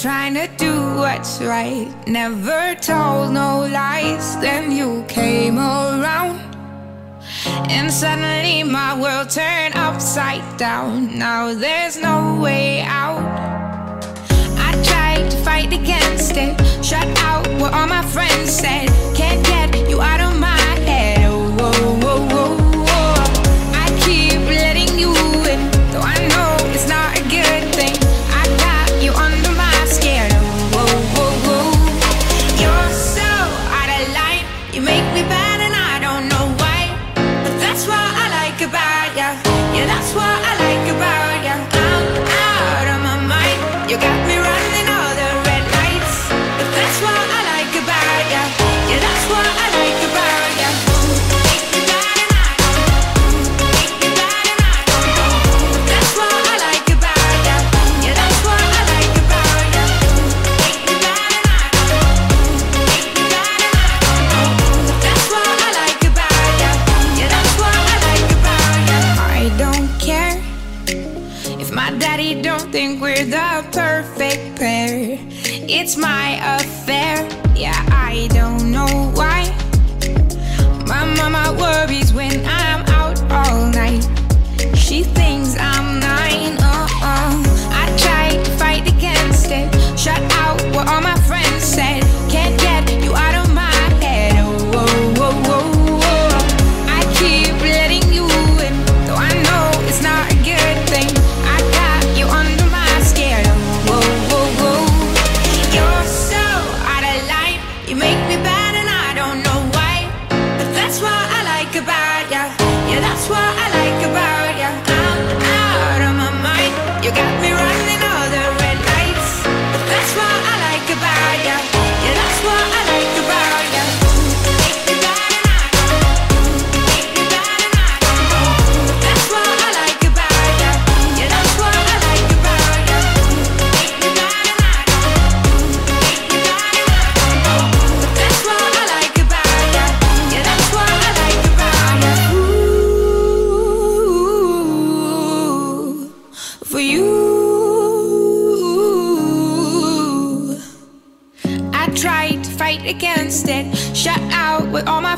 trying to do what's right. Never told no lies. Then you came around. And suddenly my world turned upside down. Now there's no way out. I tried to fight against it. Shut out what all my friends said. Can't get you out of my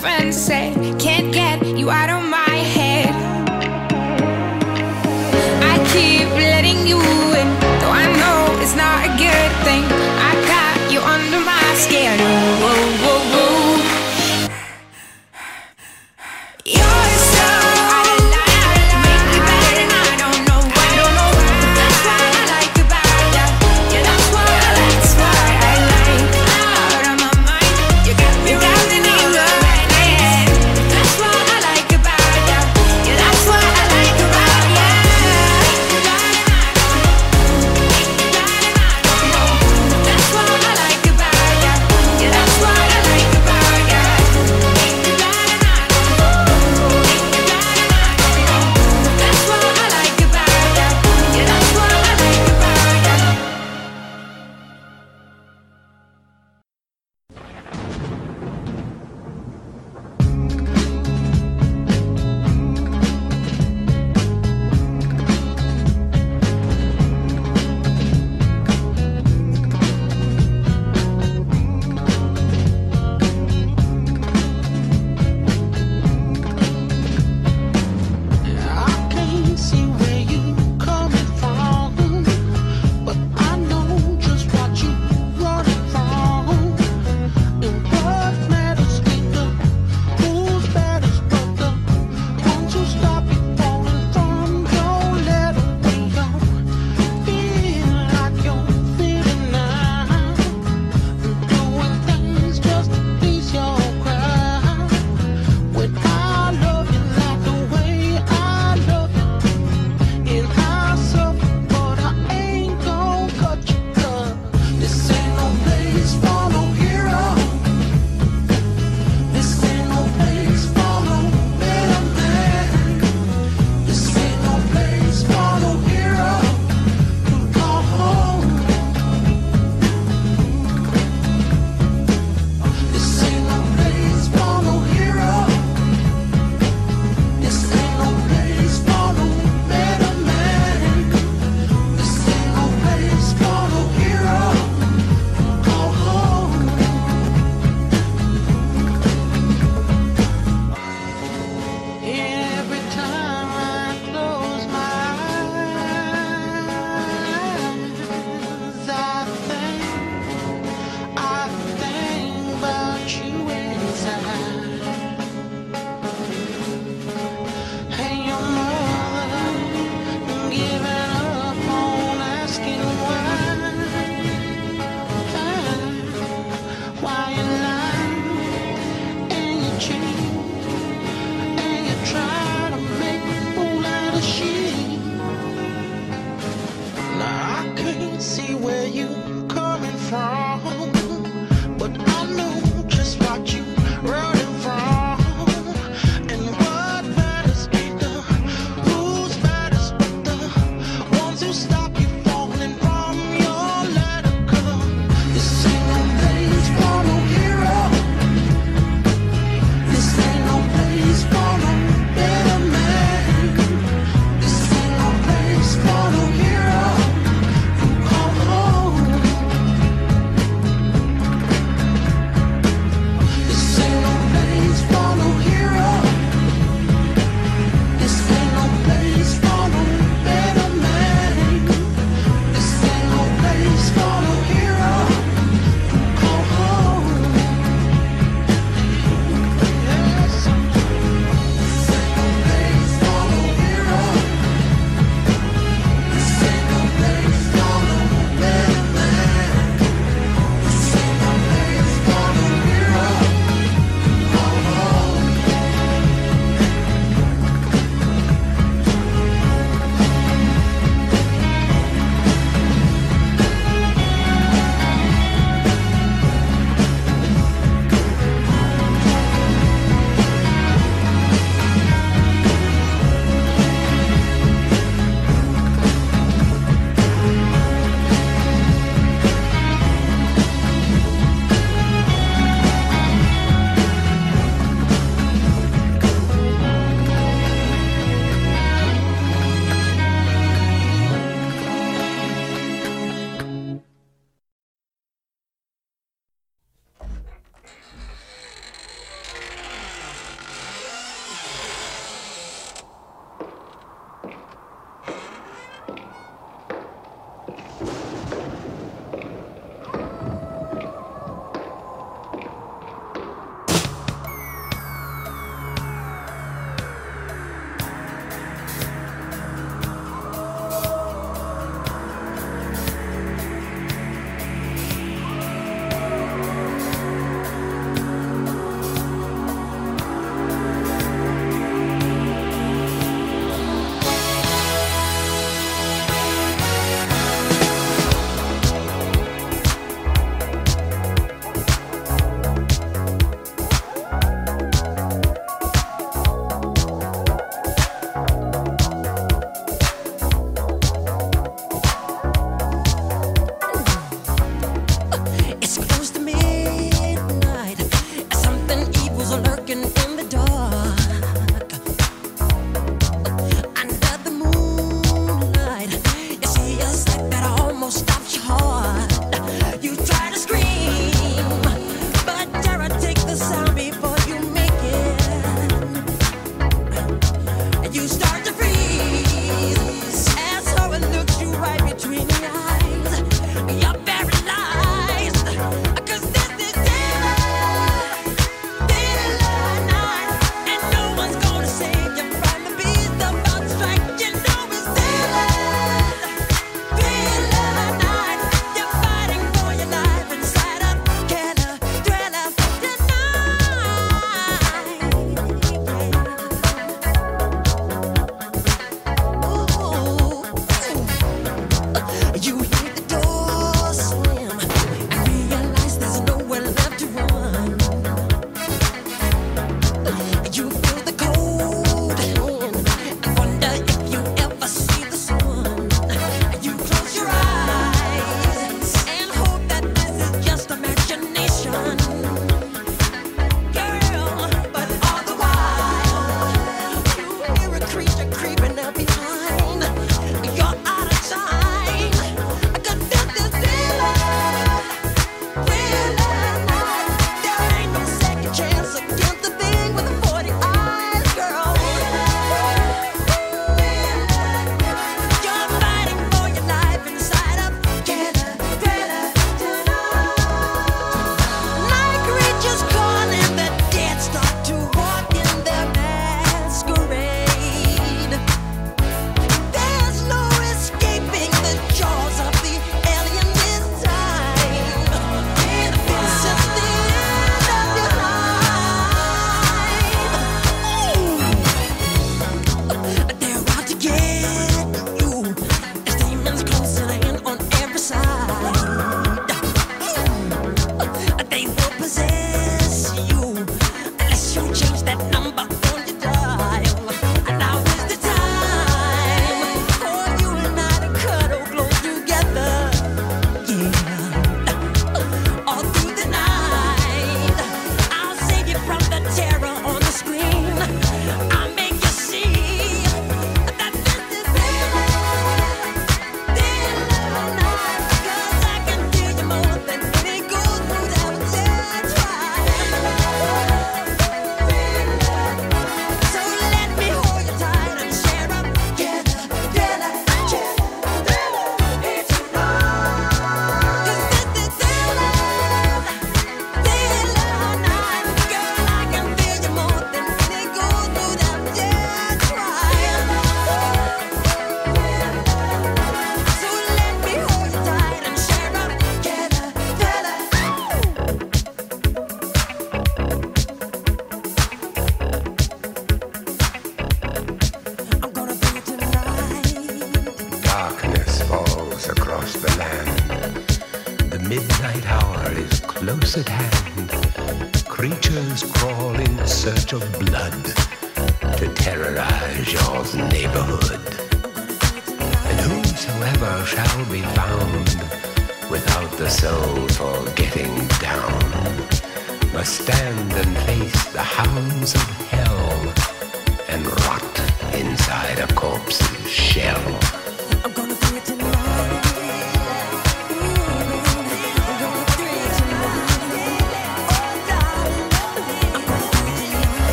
friends say see where you coming from.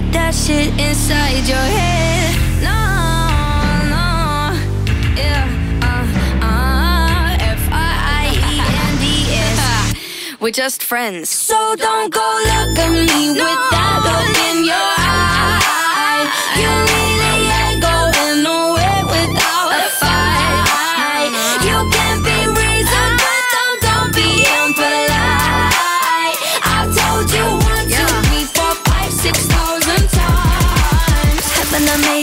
let that shit inside your head. No, no, yeah, uh, uh, F I I E N D S. We're just friends. So don't go look at me no, with that look in your eye. You when I made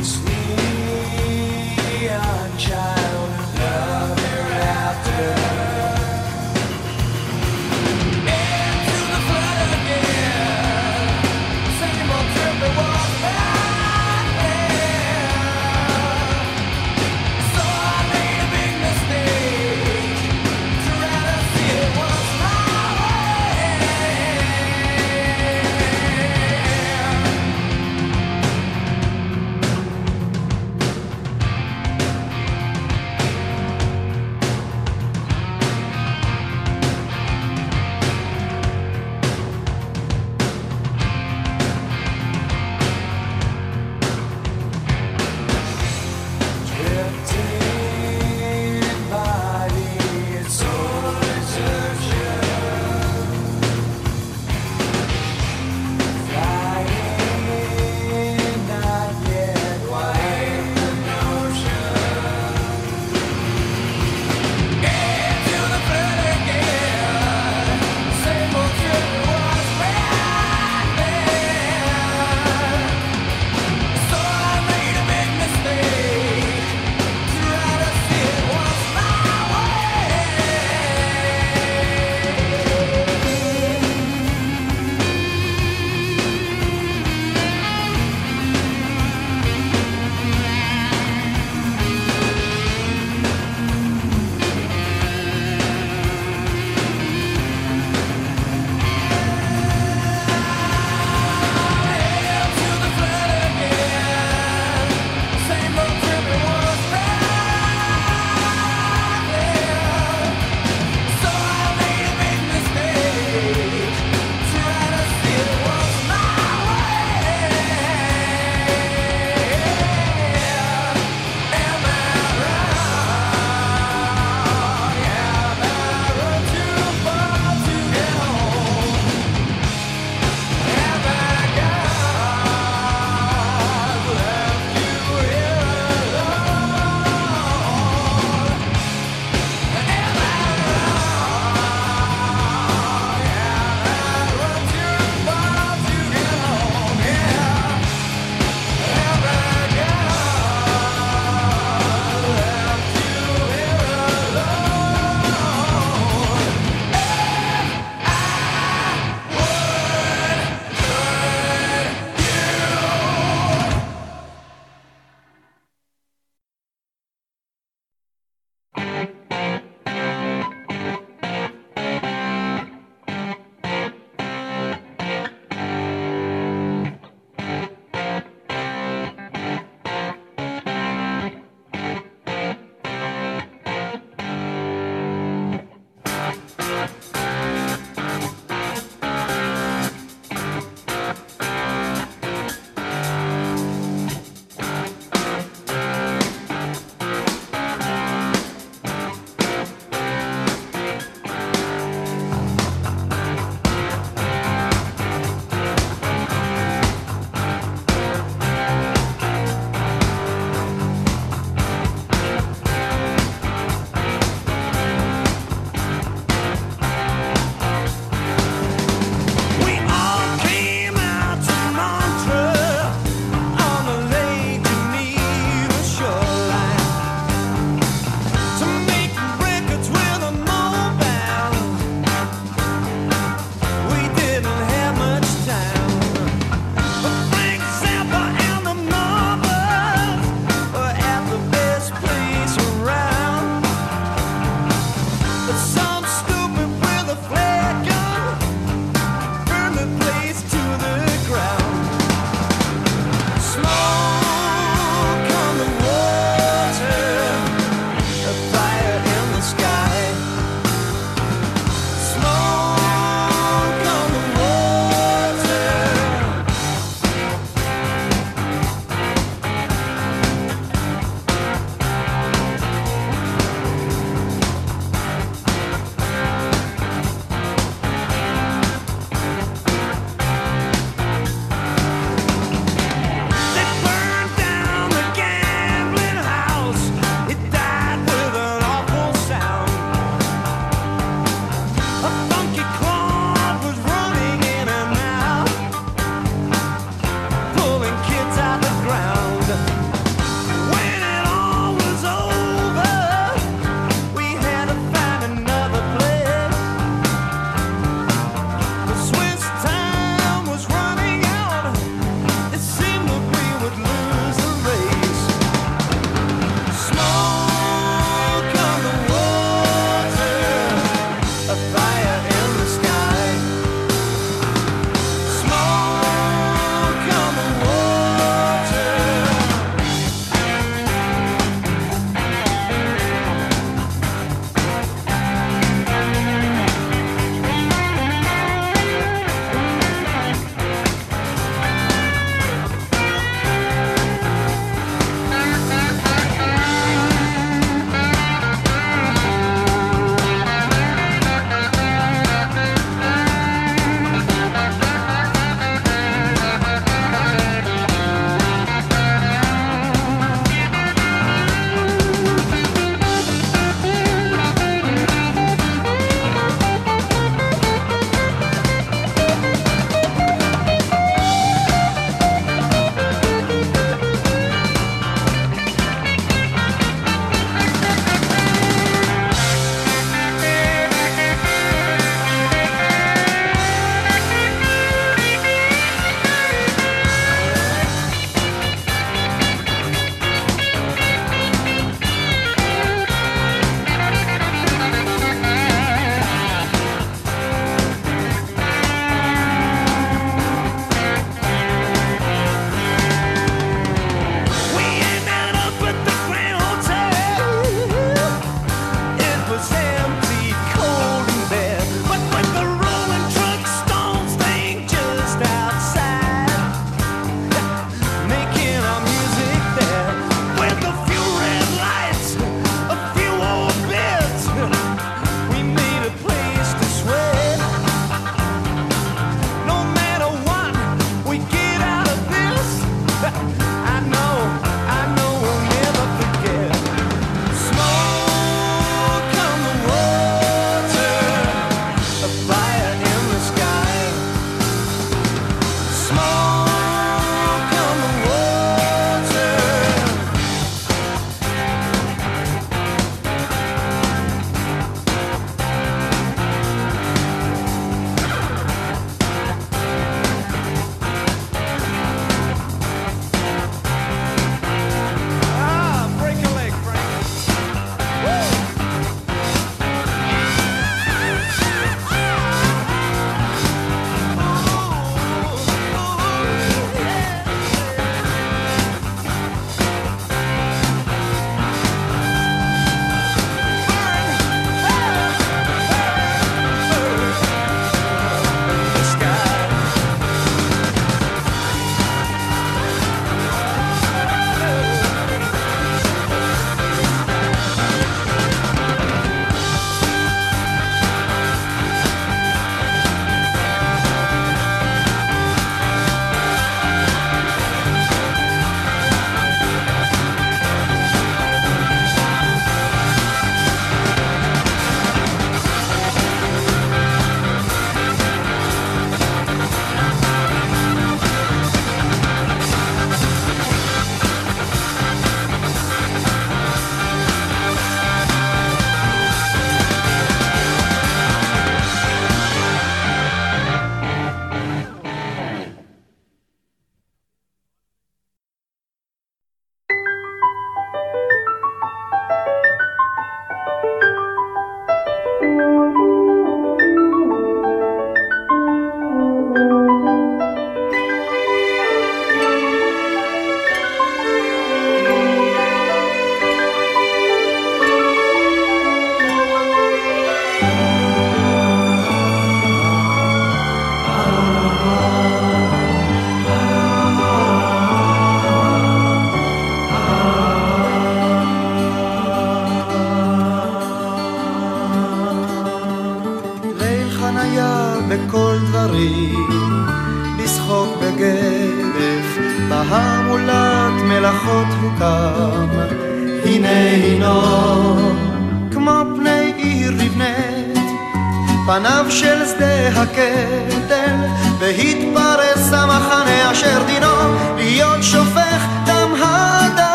It's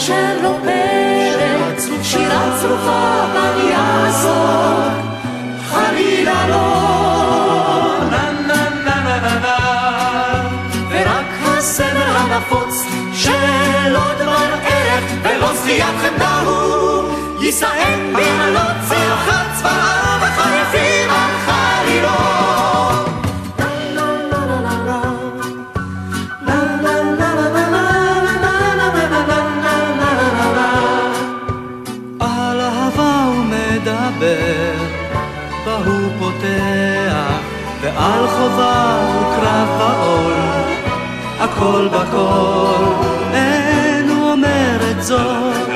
אשר לא פרץ, שירה צרופה בל יעזור, חלילה לא. הסמל הנפוץ של עוד מרעך, ולא זריעת חמדה הוא, יישאם בעלות צרחת צבאה. הכל בכל, אין הוא אומר את זאת.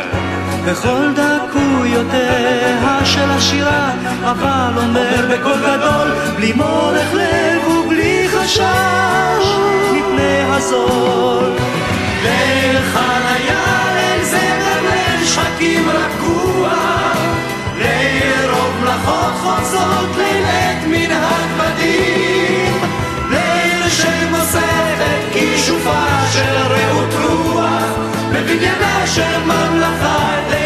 בכל דקויותיה של השירה, אבל אומר בקול גדול, בלי מורך לב ובלי חשש מפני הזול. לך חניה, אין זמר, ליל שחקים רקוע, ליל רוב מלאכות חוזרות, ליל מנהג מדהים. כישופה של רעות רוח בבניינה של ממלכה אלה.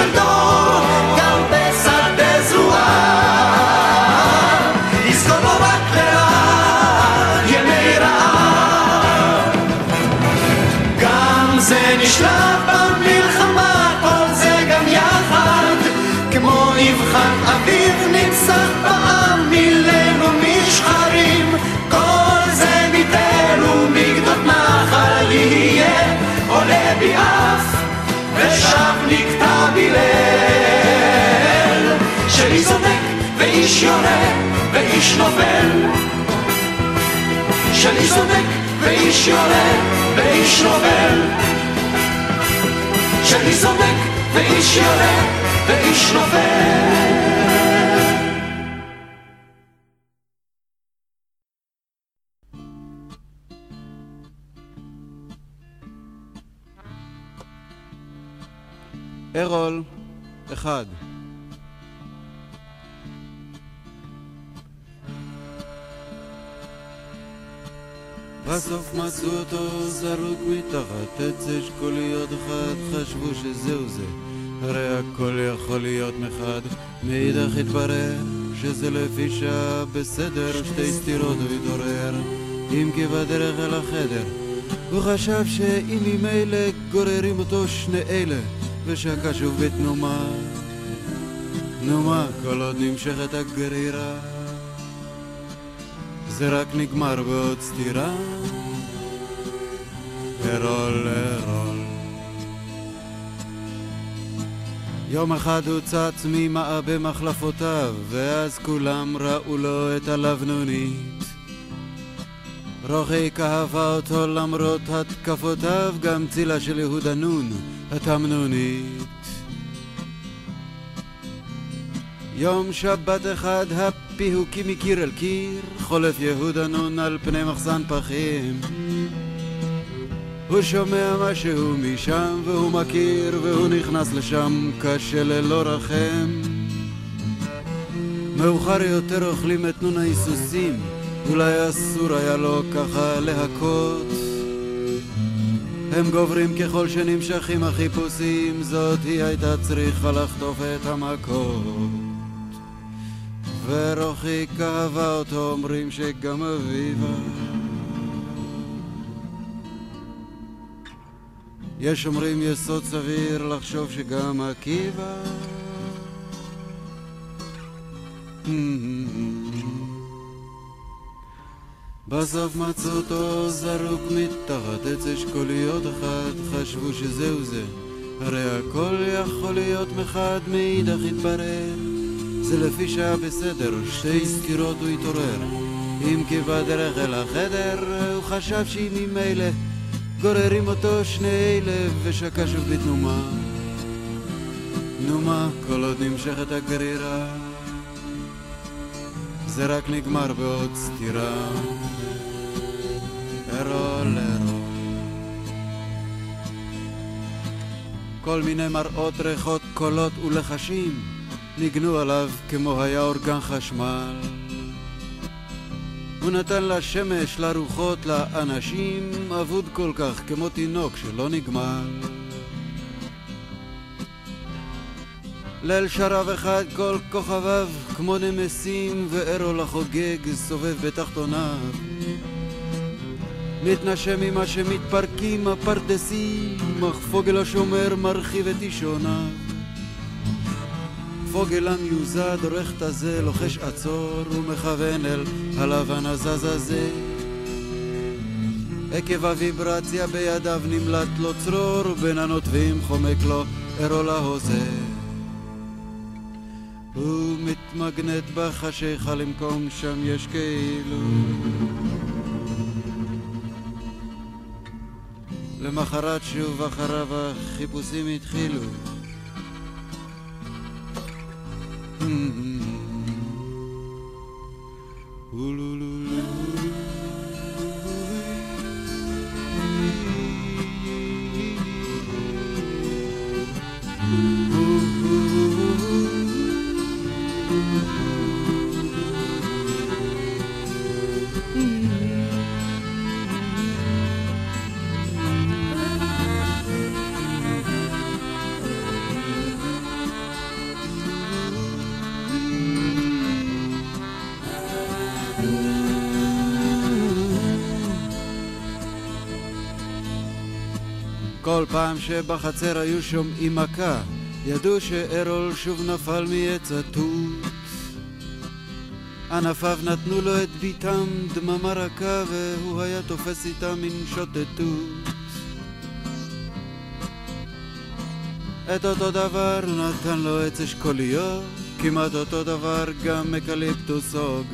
Washington. איש יורה ואיש נופל. שני צודק ואיש יורה ואיש נופל. שני צודק ואיש יורה ואיש נופל. ארול, אחד. בסוף מצאו אותו זרוק מתחת עץ אשכול יד אחד, חשבו שזהו זה, הרי הכל יכול להיות מחד. מאידך התברר שזה לפי שעה בסדר, שתי סתירות הוא התעורר, אם כי בדרך אל החדר. הוא חשב שאם עם אלה גוררים אותו שני אלה, ושקע שוב בתנומה. נו מה, כל עוד נמשכת הגרירה. זה רק נגמר בעוד סתירה. הרול, הרול. יום אחד הוא צץ ממעבה מחלפותיו, ואז כולם ראו לו את הלבנונית. רוחי אהבה אותו למרות התקפותיו, גם צילה של יהודה נון, התמנונית. יום שבת אחד הפיהוקים מקיר אל קיר, חולף יהודה נון על פני מחסן פחים. הוא שומע משהו משם והוא מכיר והוא נכנס לשם קשה ללא רחם. מאוחר יותר אוכלים את נון ההיסוסים אולי אסור היה לו ככה להכות. הם גוברים ככל שנמשכים החיפושים זאת היא הייתה צריכה לחטוף את המכות ורוחי כאבה אותו אומרים שגם אביבה יש אומרים יסוד סביר לחשוב שגם עקיבא בסוף מצאו אותו זרוק מתחת עץ אשכוליות אחד, חשבו שזהו זה, הרי הכל יכול להיות מחד, מאידך התברר. זה לפי שעה בסדר, שתי סקירות הוא התעורר. אם כי בדרך אל החדר, הוא חשב שהיא ממילא גוררים אותו שני אלה ושקע שוב בתנומה. נו כל עוד נמשכת הגרירה, זה רק נגמר בעוד סתירה. ארול ארול. כל מיני מראות, ריחות, קולות ולחשים ניגנו עליו כמו היה אורגן חשמל. הוא נתן לשמש, לרוחות, לאנשים, אבוד כל כך, כמו תינוק שלא נגמל. ליל שרב אחד כל כוכביו כמו נמסים, וארול החוגג סובב בתחתוניו. מתנשם ממה שמתפרקים הפרדסים, אך פוגל השומר מרחיב את אישוניו. פוגל המיוזד עורך את הזה, לוחש עצור ומכוון אל הלבן הזז הזה. עקב הוויברציה בידיו נמלט לו צרור, ובין הנוטבים חומק לו ערול ההוזה. הוא מתמגנט בחשיכה למקום שם יש כאילו. למחרת שוב אחריו החיפושים התחילו. mm-hmm. כל פעם שבחצר היו שומעים מכה, ידעו שארול שוב נפל מעץ התות. ענפיו נתנו לו את ביתם דממה רכה, והוא היה תופס איתם מין שוטטות. את אותו דבר נתן לו עץ אשכוליות, כמעט אותו דבר גם אקליפטוס הוג.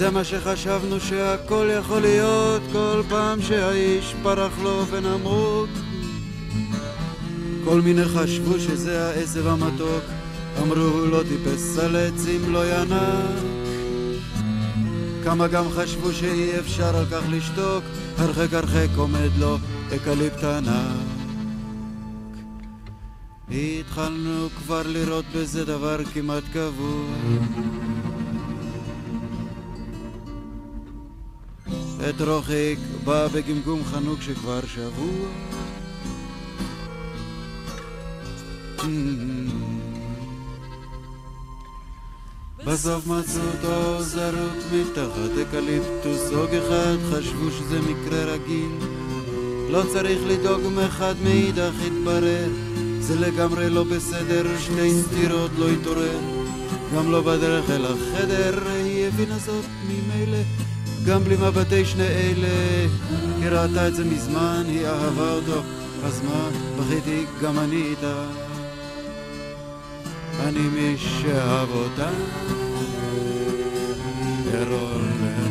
זה מה שחשבנו שהכל יכול להיות כל פעם שהאיש פרח לו ונמרוק כל מיני חשבו שזה העשב המתוק אמרו לא טיפס על עצים לא ינק כמה גם חשבו שאי אפשר על כך לשתוק הרחק הרחק עומד לו אקליפט ענק. התחלנו כבר לראות בזה דבר כמעט קבוע את רוחיק בא בגמגום חנוק שכבר שבוע. בסוף מצאו אותו זרוק מתחת אקליפטוס, הוג אחד חשבו שזה מקרה רגיל. לא צריך לדאוג מאחד מאידך התברר, זה לגמרי לא בסדר, שתי סתירות לא התעורר. גם לא בדרך אל החדר, היא הבינה זאת ממילא, גם בלי מבטי שני אלה. היא ראתה את זה מזמן, היא אהבה אותו, אז מה, בכיתי גם אני איתה. אני מי שאהב אותה, ארול